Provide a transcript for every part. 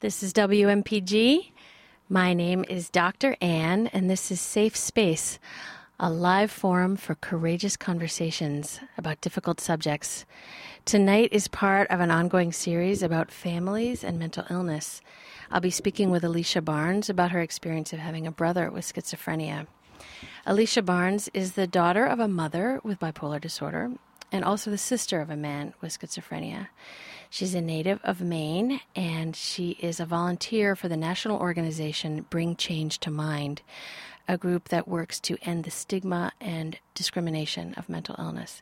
This is WMPG. My name is Dr. Ann, and this is Safe Space, a live forum for courageous conversations about difficult subjects. Tonight is part of an ongoing series about families and mental illness. I'll be speaking with Alicia Barnes about her experience of having a brother with schizophrenia. Alicia Barnes is the daughter of a mother with bipolar disorder and also the sister of a man with schizophrenia. She's a native of Maine and she is a volunteer for the national organization Bring Change to Mind, a group that works to end the stigma and discrimination of mental illness.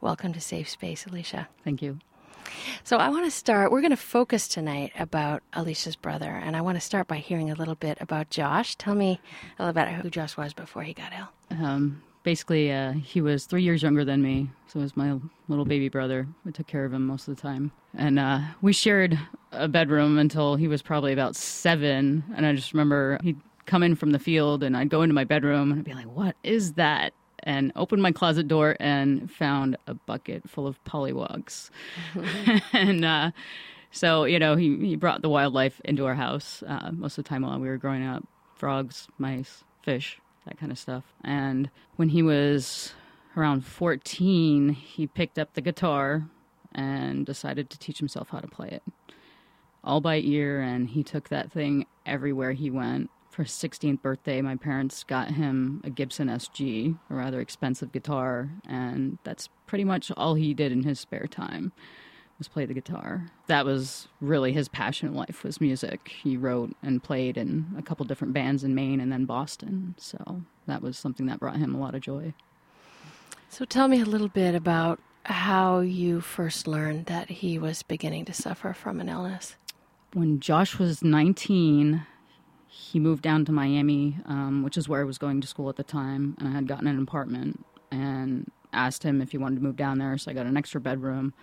Welcome to Safe Space, Alicia. Thank you. So, I want to start, we're going to focus tonight about Alicia's brother, and I want to start by hearing a little bit about Josh. Tell me a little bit about who Josh was before he got ill. Um, basically, uh, he was three years younger than me, so he was my little baby brother. I took care of him most of the time. And uh, we shared a bedroom until he was probably about seven. And I just remember he'd come in from the field, and I'd go into my bedroom and I'd be like, What is that? And opened my closet door and found a bucket full of pollywogs. and uh, so, you know, he, he brought the wildlife into our house uh, most of the time while we were growing up frogs, mice, fish, that kind of stuff. And when he was around 14, he picked up the guitar and decided to teach himself how to play it all by ear. And he took that thing everywhere he went. For his 16th birthday, my parents got him a Gibson SG, a rather expensive guitar, and that's pretty much all he did in his spare time was play the guitar. That was really his passion in life was music. He wrote and played in a couple different bands in Maine and then Boston. So that was something that brought him a lot of joy. So tell me a little bit about how you first learned that he was beginning to suffer from an illness. When Josh was 19, he moved down to Miami, um, which is where I was going to school at the time, and I had gotten an apartment and asked him if he wanted to move down there. So I got an extra bedroom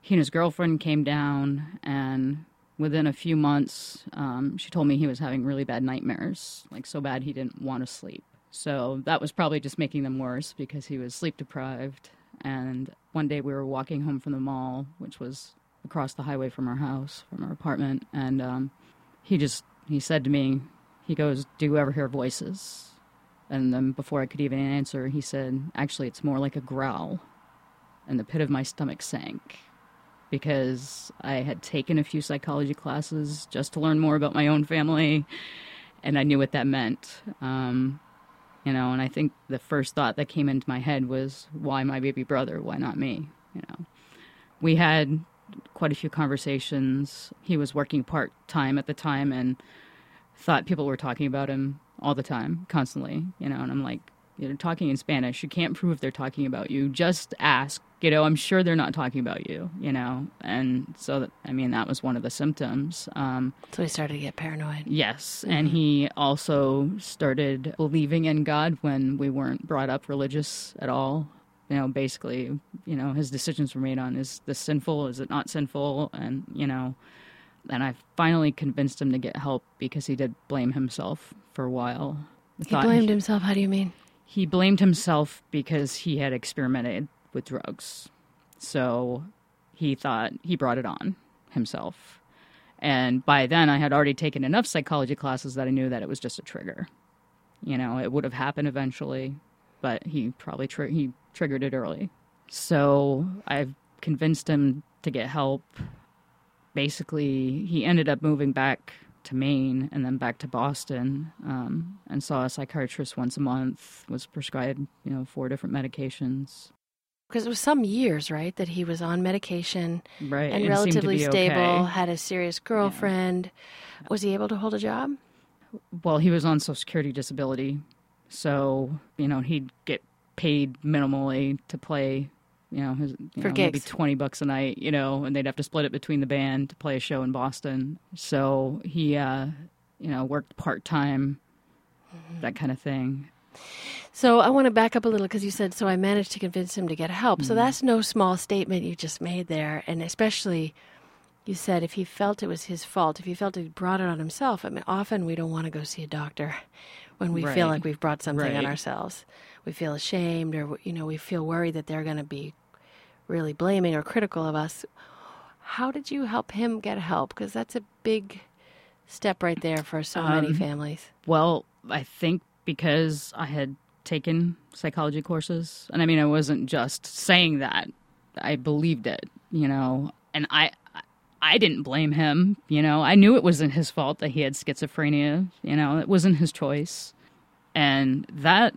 he and his girlfriend came down, and within a few months, um, she told me he was having really bad nightmares, like so bad he didn't want to sleep. So that was probably just making them worse because he was sleep deprived. And one day we were walking home from the mall, which was across the highway from our house, from our apartment, and um, he just he said to me, he goes, "Do you ever hear voices?" And then before I could even answer, he said, "Actually, it's more like a growl." And the pit of my stomach sank because I had taken a few psychology classes just to learn more about my own family, and I knew what that meant. Um, you know, and I think the first thought that came into my head was, why my baby brother? Why not me? You know, we had quite a few conversations. He was working part time at the time and thought people were talking about him all the time, constantly, you know, and I'm like, you're talking in Spanish. You can't prove they're talking about you. Just ask. You know, I'm sure they're not talking about you. You know, and so that, I mean that was one of the symptoms. Um, so he started to get paranoid. Yes, mm-hmm. and he also started believing in God when we weren't brought up religious at all. You know, basically, you know, his decisions were made on is this sinful? Is it not sinful? And you know, and I finally convinced him to get help because he did blame himself for a while. He blamed he, himself. How do you mean? He blamed himself because he had experimented with drugs. So he thought he brought it on himself. And by then, I had already taken enough psychology classes that I knew that it was just a trigger. You know, it would have happened eventually, but he probably tri- he triggered it early. So I've convinced him to get help. Basically, he ended up moving back to Maine and then back to Boston um, and saw a psychiatrist once a month, was prescribed, you know, four different medications. Because it was some years, right, that he was on medication right. and, and relatively stable, okay. had a serious girlfriend. Yeah. Was he able to hold a job? Well, he was on Social Security disability. So, you know, he'd get paid minimally to play you know, his, you For know, maybe 20 bucks a night, you know, and they'd have to split it between the band to play a show in Boston. So he, uh, you know, worked part time, mm-hmm. that kind of thing. So I want to back up a little because you said, so I managed to convince him to get help. Mm-hmm. So that's no small statement you just made there. And especially, you said if he felt it was his fault, if he felt he brought it on himself. I mean, often we don't want to go see a doctor when we right. feel like we've brought something right. on ourselves. We feel ashamed or, you know, we feel worried that they're going to be really blaming or critical of us. How did you help him get help? Because that's a big step right there for so many Um, families. Well, I think because I had taken psychology courses, and I mean, I wasn't just saying that; I believed it, you know. And I, I didn't blame him, you know. I knew it wasn't his fault that he had schizophrenia, you know. It wasn't his choice, and that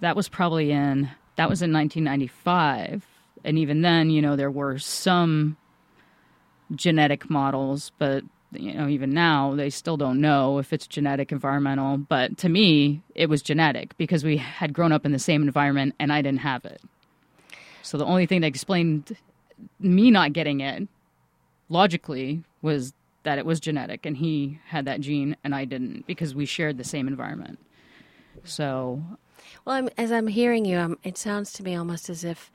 that was probably in that was in 1995, and even then, you know, there were some genetic models, but you know, even now they still don't know if it's genetic, environmental. But to me, it was genetic because we had grown up in the same environment and I didn't have it. So the only thing that explained me not getting it logically was that it was genetic and he had that gene and I didn't because we shared the same environment. So Well, I'm, as I'm hearing you, um, it sounds to me almost as if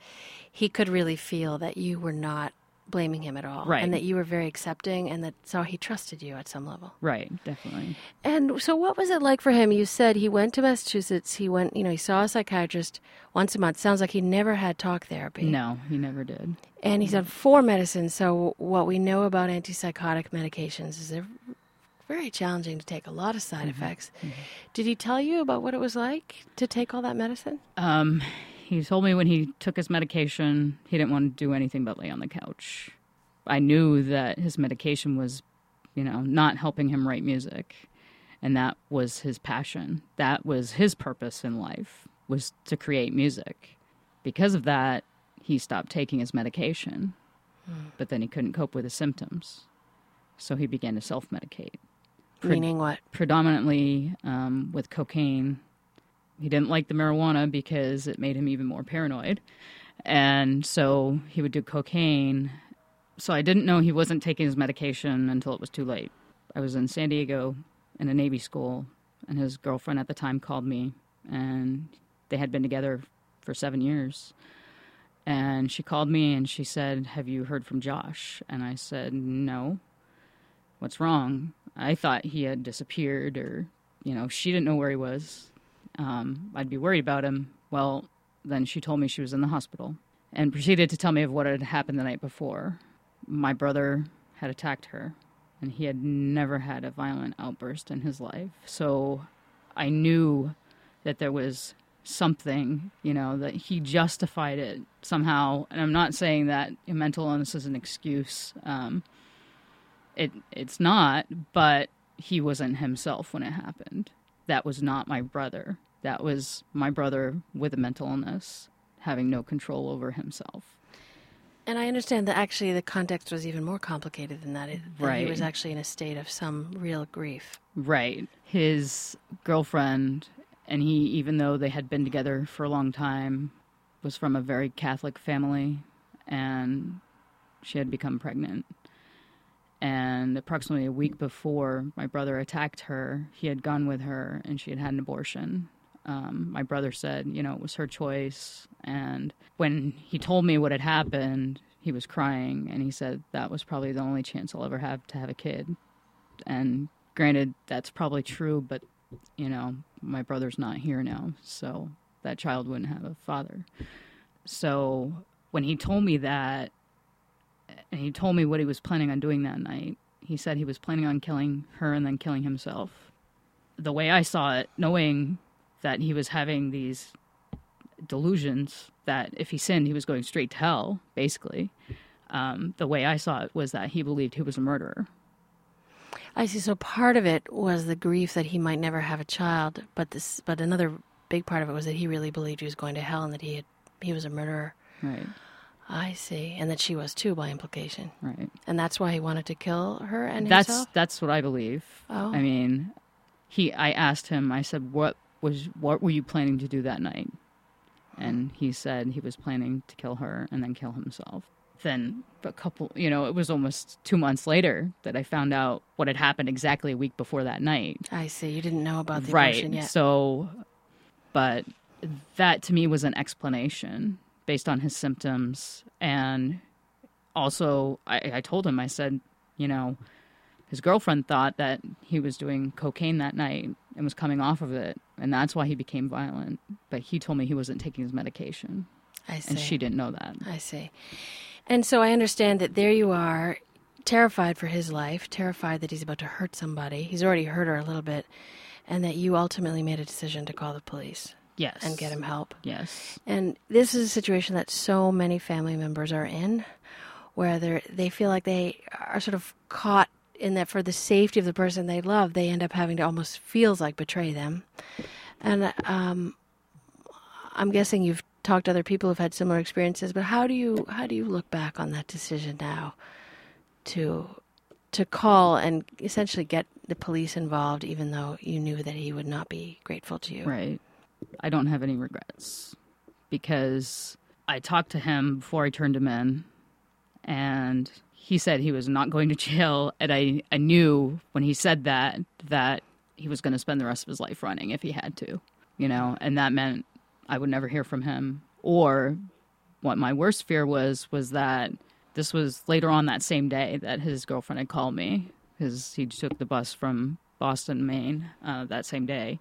he could really feel that you were not blaming him at all, Right. And that you were very accepting, and that so he trusted you at some level. right, definitely. And so, what was it like for him? You said he went to Massachusetts. He went, you know, he saw a psychiatrist once a month. Sounds like he never had talk therapy. No, he never did. And he's on four medicines. So, what we know about antipsychotic medications is they're very challenging to take, a lot of side effects. Did he tell you about what it was like to take all that medicine? Um, he told me when he took his medication, he didn't want to do anything but lay on the couch. I knew that his medication was, you know, not helping him write music, and that was his passion. That was his purpose in life was to create music. Because of that, he stopped taking his medication, but then he couldn't cope with his symptoms, so he began to self-medicate Pre- Meaning what? predominantly um, with cocaine. He didn't like the marijuana because it made him even more paranoid. And so he would do cocaine. So I didn't know he wasn't taking his medication until it was too late. I was in San Diego in a Navy school, and his girlfriend at the time called me, and they had been together for seven years. And she called me and she said, Have you heard from Josh? And I said, No. What's wrong? I thought he had disappeared, or, you know, she didn't know where he was. Um, I'd be worried about him. Well, then she told me she was in the hospital and proceeded to tell me of what had happened the night before. My brother had attacked her, and he had never had a violent outburst in his life. So I knew that there was something, you know, that he justified it somehow. And I'm not saying that mental illness is an excuse. Um, it it's not, but he wasn't himself when it happened. That was not my brother. That was my brother with a mental illness, having no control over himself. And I understand that actually the context was even more complicated than that. It, that He was actually in a state of some real grief. Right. His girlfriend, and he, even though they had been together for a long time, was from a very Catholic family, and she had become pregnant. And approximately a week before my brother attacked her, he had gone with her, and she had had an abortion. Um, my brother said, you know, it was her choice. And when he told me what had happened, he was crying, and he said that was probably the only chance I'll ever have to have a kid. And granted, that's probably true, but you know, my brother's not here now, so that child wouldn't have a father. So when he told me that, and he told me what he was planning on doing that night, he said he was planning on killing her and then killing himself. The way I saw it, knowing that he was having these delusions that if he sinned, he was going straight to hell, basically. Um, the way I saw it was that he believed he was a murderer. I see. So part of it was the grief that he might never have a child, but this, but another big part of it was that he really believed he was going to hell and that he had, he was a murderer. Right, I see, and that she was too by implication, right. and that's why he wanted to kill her and that's himself. that's what I believe. Oh. I mean, he. I asked him. I said, "What was what were you planning to do that night?" And he said he was planning to kill her and then kill himself. Then a couple, you know, it was almost two months later that I found out what had happened exactly a week before that night. I see. You didn't know about the right. yet. So, but that to me was an explanation based on his symptoms. And also, I, I told him, I said, you know, his girlfriend thought that he was doing cocaine that night and was coming off of it. And that's why he became violent. But he told me he wasn't taking his medication. I see. And she didn't know that. I see. And so I understand that there you are terrified for his life, terrified that he's about to hurt somebody. He's already hurt her a little bit, and that you ultimately made a decision to call the police Yes. and get him help. Yes. And this is a situation that so many family members are in, where they they feel like they are sort of caught in that for the safety of the person they love, they end up having to almost feels like betray them. And um, I'm guessing you've talked to other people who've had similar experiences, but how do you how do you look back on that decision now to to call and essentially get the police involved, even though you knew that he would not be grateful to you? Right. I don't have any regrets because I talked to him before I turned him in, and he said he was not going to jail. And I, I knew when he said that that he was going to spend the rest of his life running if he had to, you know, and that meant I would never hear from him. Or what my worst fear was was that this was later on that same day that his girlfriend had called me because he took the bus from Boston, Maine, uh, that same day.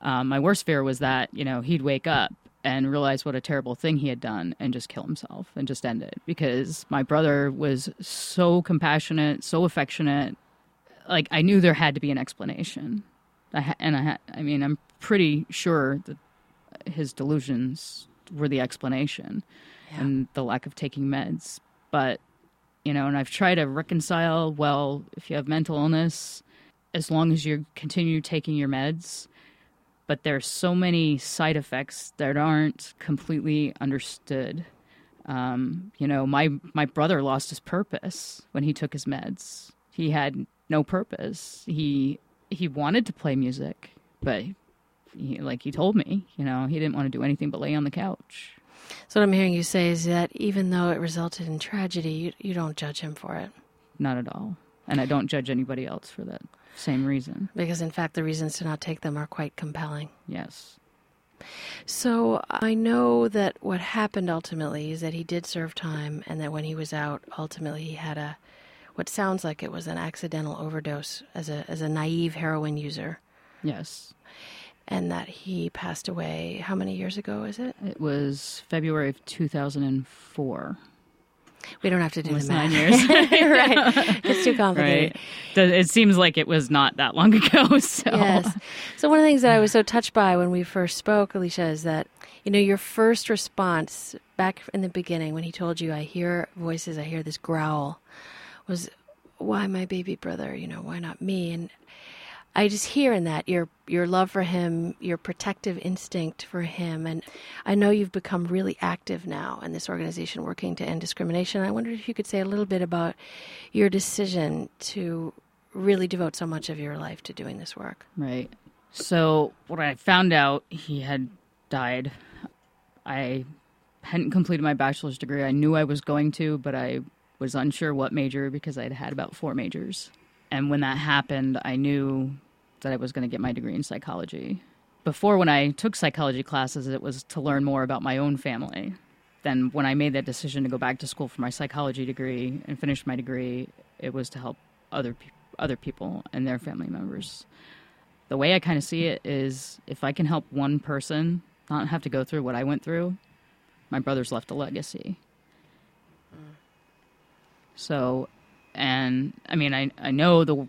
Um, my worst fear was that you know he'd wake up and realize what a terrible thing he had done and just kill himself and just end it because my brother was so compassionate, so affectionate. Like I knew there had to be an explanation, I ha- and I ha- I mean I'm pretty sure that his delusions were the explanation Yeah. and the lack of taking meds. But you know, and I've tried to reconcile. Well, if you have mental illness, as long as you continue taking your meds, but there's so many side effects that aren't completely understood. Um, you know, my my brother lost his purpose when he took his meds. He had no purpose. He he wanted to play music, but he, like he told me, you know, he didn't want to do anything but lay on the couch. So what I'm hearing you say is that even though it resulted in tragedy, you, you don't judge him for it. Not at all. And I don't judge anybody else for that same reason. Because in fact, the reasons to not take them are quite compelling. Yes. So I know that what happened ultimately is that he did serve time, and that when he was out, ultimately he had a what sounds like it was an accidental overdose as a as a naive heroin user, Yes. and that he passed away. How many years ago is it? It was February of 2004. We don't have to do the math. nine years. right? It's too complicated. Right. It seems like it was not that long ago. So. Yes. So one of the things that I was so touched by when we first spoke, Alicia, is that you know your first response back in the beginning when he told you, "I hear voices, I hear this growl," was, "Why my baby brother? You know, why not me?" And I just hear in that your your love for him, your protective instinct for him, and I know you've become really active now in this organization working to end discrimination. I wondered if you could say a little bit about your decision to really devote so much of your life to doing this work. Right. So when I found out he had died, I hadn't completed my bachelor's degree. I knew I was going to, but I was unsure what major because I'd had about four majors. And when that happened, I knew that I was going to get my degree in psychology. Before, when I took psychology classes, it was to learn more about my own family. Then, when I made that decision to go back to school for my psychology degree and finish my degree, it was to help other pe- other people and their family members the way I kind of see it is if I can help one person not have to go through what I went through, my brother's left a legacy. Mm. So, and I mean, I, I know the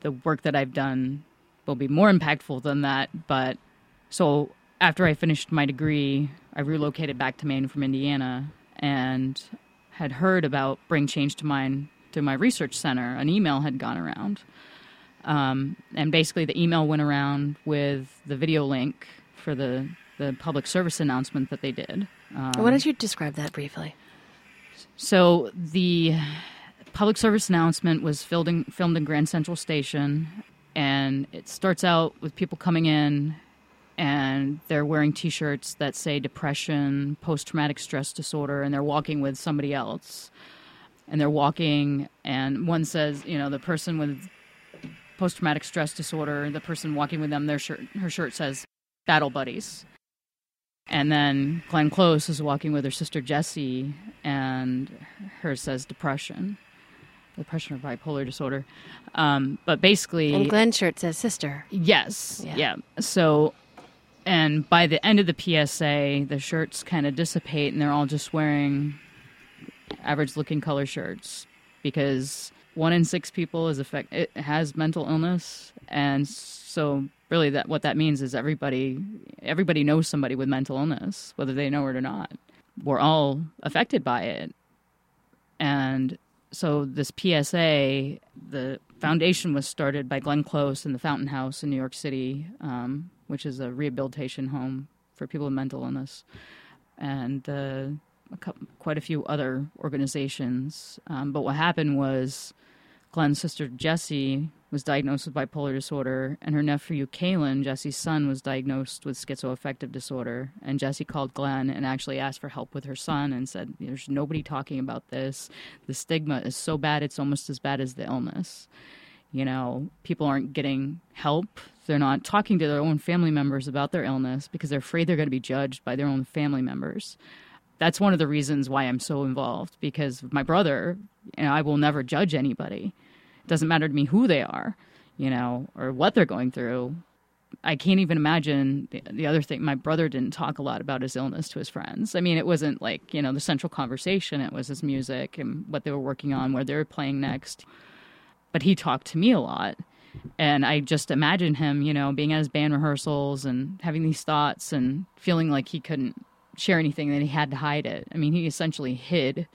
the work that I've done will be more impactful than that, but so after I finished my degree, I relocated back to Maine from Indiana and had heard about Bring Change to Mind through my research center. An email had gone around. Um, and basically, the email went around with the video link for the, the public service announcement that they did. Um, Why don't you describe that briefly? so the public service announcement was filmed in, filmed in Grand Central Station, and it starts out with people coming in, and they're wearing T-shirts that say depression, post-traumatic stress disorder, and they're walking with somebody else, and they're walking, and one says, you know, the person with post-traumatic stress disorder, the person walking with them, their shirt, her shirt says battle buddies. And then Glenn Close is walking with her sister Jessie, and hers says depression, depression or bipolar disorder. Um, but basically, And Glenn's shirt says sister. yes, Yeah. yeah. So, and by the end of the PSA, the shirts kind of dissipate, and they're all just wearing average-looking color shirts because one in six people is affect it has mental illness, and so really that what that means is everybody everybody knows somebody with mental illness, whether they know it or not. We're all affected by it, and so this PSA, the foundation was started by Glenn Close in the Fountain House in New York City, um, which is a rehabilitation home for people with mental illness, and uh, a couple, quite a few other organizations. Um, but what happened was Glenn's sister Jessie was diagnosed with bipolar disorder, and her nephew Calen, Jessie's son, was diagnosed with schizoaffective disorder. And Jesse called Glenn and actually asked for help with her son and said, There's nobody talking about this. The stigma is so bad, it's almost as bad as the illness. You know, people aren't getting help. They're not talking to their own family members about their illness because they're afraid they're going to be judged by their own family members that's one of the reasons why I'm so involved because my brother, you know, I will never judge anybody. Doesn't matter to me who they are, you know, or what they're going through. I can't even imagine the, the, other thing. My brother didn't talk a lot about his illness to his friends. I mean, it wasn't like, you know, the central conversation. It was his music and what they were working on, where they were playing next. But he talked to me a lot. And I just imagine him, you know, being at his band rehearsals and having these thoughts and feeling like he couldn't share anything, that he had to hide it. I mean, he essentially hid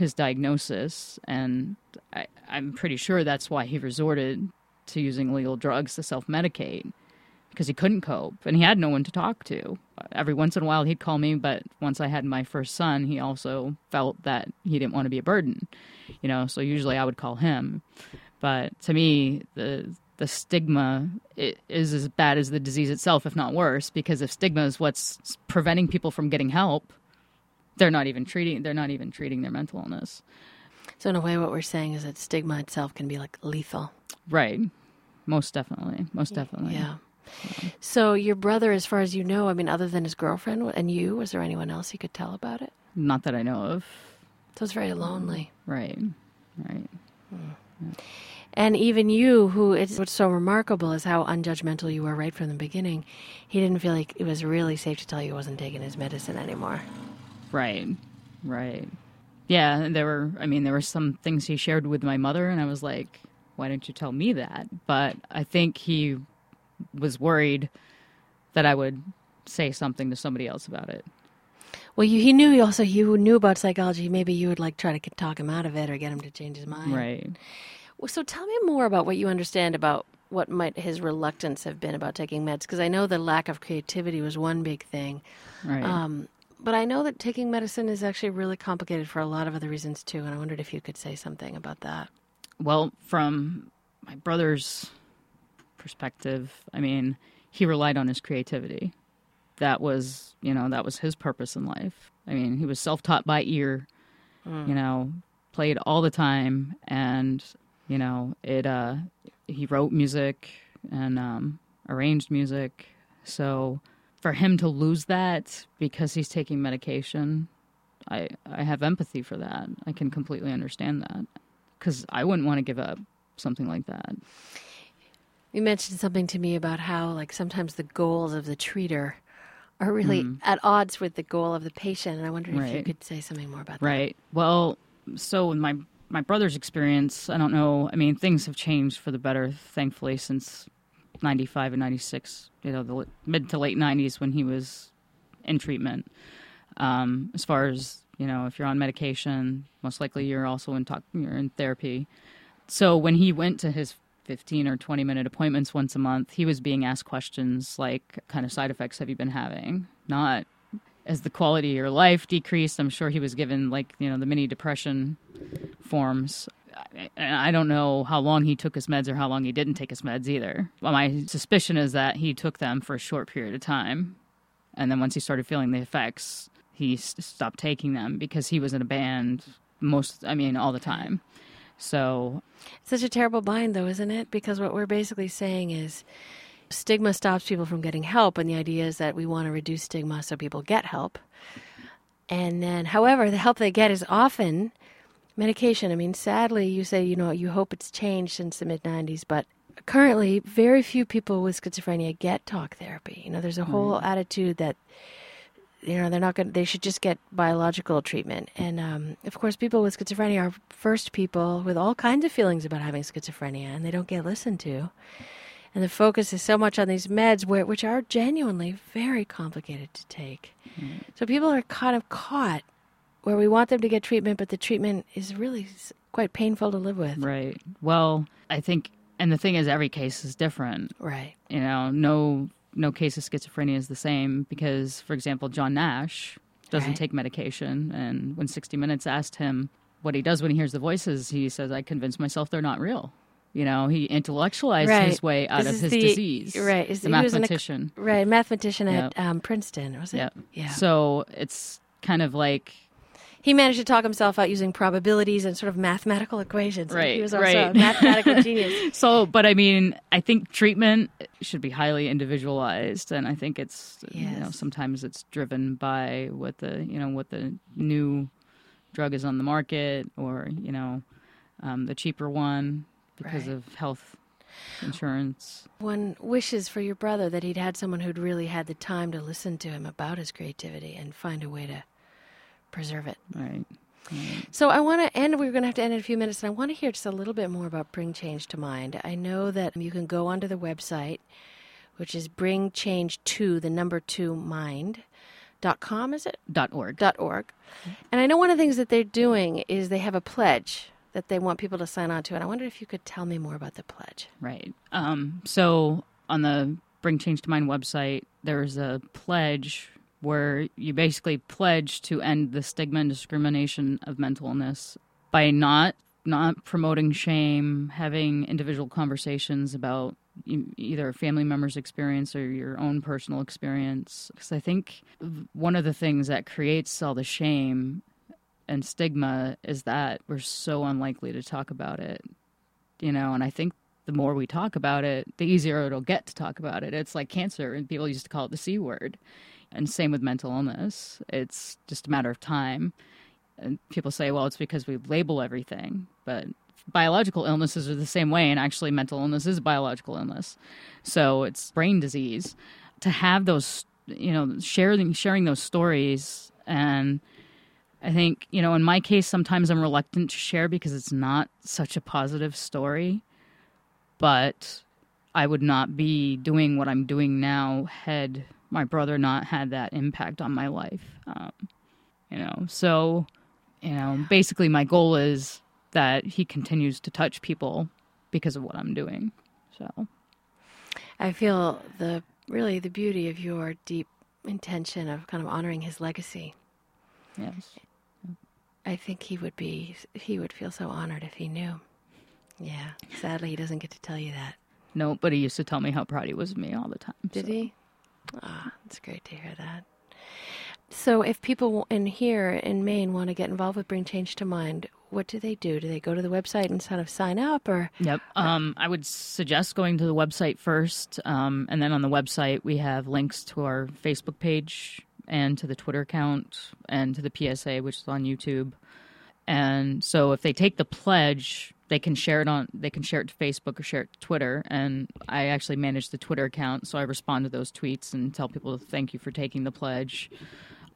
his diagnosis. And I, I'm pretty sure that's why he resorted to using illegal drugs to self medicate because he couldn't cope and he had no one to talk to. Every once in a while he'd call me, but once I had my first son, he also felt that he didn't want to be a burden, you know, so usually I would call him. But to me, the the stigma is as bad as the disease itself, if not worse, because if stigma is what's preventing people from getting help, they're not even treating they're not even treating their mental illness. So in a way, what we're saying is that stigma itself can be like lethal. Right. Most definitely. Most definitely. Yeah. So your brother, as far as you know, I mean, other than his girlfriend and you, was there anyone else you could tell about it? Not that I know of. So it's very lonely. Right. Right. Hmm. Yeah. And even you, who it's what's so remarkable is how unjudgmental you were right from the beginning. He didn't feel like it was really safe to tell you he wasn't taking his medicine anymore. Right. Right. Yeah, there were I mean there were some things he shared with my mother and I was like, why didn't you tell me that? But I think he was worried that I would say something to somebody else about it. Well, you, he knew also he knew about psychology. Maybe you would like try to talk him out of it or get him to change his mind. Right. Well, so tell me more about what you understand about what might his reluctance have been about taking meds because I know the lack of creativity was one big thing. Right. Um, but I know that taking medicine is actually really complicated for a lot of other reasons too, and I wondered if you could say something about that. Well, from my brother's perspective, I mean, he relied on his creativity. That was, you know, that was his purpose in life. I mean, he was self-taught by ear, mm. you know, played all the time and, you know, it uh he wrote music and um arranged music. So for him to lose that because he's taking medication, I I have empathy for that. I can completely understand that because I wouldn't want to give up something like that. You mentioned something to me about how like sometimes the goals of the treater are really mm. at odds with the goal of the patient, and I wondered right. if you could say something more about that. Right. Well, so in my my brother's experience, I don't know. I mean, things have changed for the better, thankfully, since 95 and 96, you know, the mid to late 90s when he was in treatment. Um, as far as, you know, if you're on medication, most likely you're also in talk, you're in therapy. So when he went to his 15 or 20 minute appointments once a month, he was being asked questions like, kind of side effects have you been having? Not as the quality of your life decreased, I'm sure he was given like, you know, the mini depression forms I don't know how long he took his meds or how long he didn't take his meds either. Well, my suspicion is that he took them for a short period of time. And then once he started feeling the effects, he stopped taking them because he was in a band most, I mean, all the time. So. It's such a terrible bind, though, isn't it? Because what we're basically saying is stigma stops people from getting help. And the idea is that we want to reduce stigma so people get help. And then, however, the help they get is often medication. I mean, sadly, you say, you know, you hope it's changed since the mid 90s, but currently, very few people with schizophrenia get talk therapy. You know, there's a whole mm. attitude that you know they're not going. to, They should just get biological treatment. And um, of course, people with schizophrenia are first people with all kinds of feelings about having schizophrenia, and they don't get listened to. And the focus is so much on these meds, where, which are genuinely very complicated to take. Mm. So people are kind of caught where we want them to get treatment, but the treatment is really quite painful to live with. Right. Well, I think, and the thing is, every case is different. Right. You know, no no case of schizophrenia is the same because, for example, John Nash doesn't right. take medication, and when 60 Minutes asked him what he does when he hears the voices, he says, "I convince myself they're not real." You know, he intellectualized right. his way out this of his the, disease. Right, is the mathematician. A, right, mathematician yep. at um, Princeton, was it? Yep. Yeah. So it's kind of like he managed to talk himself out using probabilities and sort of mathematical equations. Right, he was also right. a mathematical genius. So, but I mean, I think treatment should be highly individualized, and I think it's yes. you know sometimes it's driven by what the you know what the new drug is on the market, or you know um, the cheaper one because right. of health insurance. One wishes for your brother that he'd had someone who'd really had the time to listen to him about his creativity and find a way to preserve it. Right. right. So I want to end. We're going to have to end in a few minutes, and I want to hear just a little bit more about Bring Change to Mind. I know that you can go onto the website, which is Bring Change to the number two mind. Dot com is it? Dot org. Dot org. And I know one of the things that they're doing is they have a pledge that they want people to sign on to, and I wondered if you could tell me more about the pledge. Right. Um, so on the Bring Change to Mind website, there's a pledge where you basically pledge to end the stigma and discrimination of mental illness by not not promoting shame, having individual conversations about either a family member's experience or your own personal experience. Because I think one of the things that creates all the shame and stigma is that we're so unlikely to talk about it, you know. And I think the more we talk about it, the easier it'll get to talk about it. It's like cancer, and people used to call it the C word. And same with mental illness. It's just a matter of time. And people say, well, it's because we label everything. But biological illnesses are the same way. And actually, mental illness is biological illness. So it's brain disease. To have those, you know, sharing, sharing those stories. And I think, you know, in my case, sometimes I'm reluctant to share because it's not such a positive story. But I would not be doing what I'm doing now had my brother not had that impact on my life. Um, you know, so you know, basically, my goal is that he continues to touch people because of what I'm doing. So, I feel the really the beauty of your deep intention of kind of honoring his legacy. Yes. I think he would be he would feel so honored if he knew. Yeah. Sadly, he doesn't get to tell you that. No, but he used to tell me how proud he was of me all the time. Did so. he? Ah, it's great to hear that. So, if people in here in Maine want to get involved with Bring Change to Mind, what do they do? Do they go to the website and kind of sign up, or? Yep. Um, I would suggest going to the website first, um, and then on the website we have links to our Facebook page and to the Twitter account and to the PSA, which is on YouTube. And so, if they take the pledge, they can share it on they can share it to Facebook or share it to Twitter. And I actually manage the Twitter account, so I respond to those tweets and tell people thank you for taking the pledge.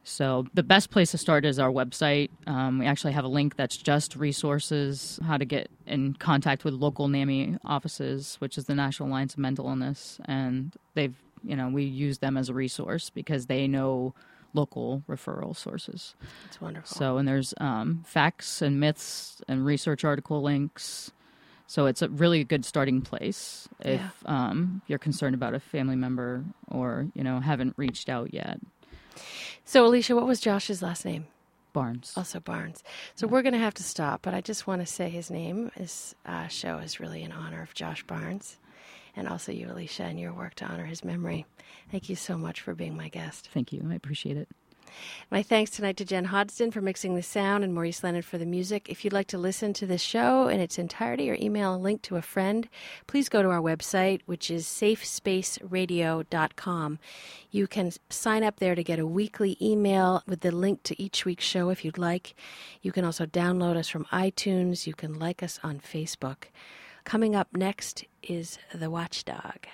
So the best place to start is our website. Um, we actually have a link that's just resources, how to get in contact with local NAMI offices, which is the National Alliance of Mental Illness, and they've you know we use them as a resource because they know local referral sources. That's wonderful. So, and there's um, facts and myths and research article links. So it's a really good starting place if yeah. um, you're concerned about a family member or you know haven't reached out yet. So, Alicia, what was Josh's last name? Barnes. Also Barnes. So yeah. we're going to have to stop, but I just want to say his name. This uh, show is really in honor of Josh Barnes and also you, Alicia, and your work to honor his memory. Thank you so much for being my guest. Thank you. I appreciate it. My thanks tonight to Jen Hodgson for mixing the sound and Maurice Leonard for the music. If you'd like to listen to this show in its entirety or email a link to a friend, please go to our website, which is safespaceradio.com. You can sign up there to get a weekly email with the link to each week's show if you'd like. You can also download us from iTunes. You can like us on Facebook. Coming up next is The Watchdog.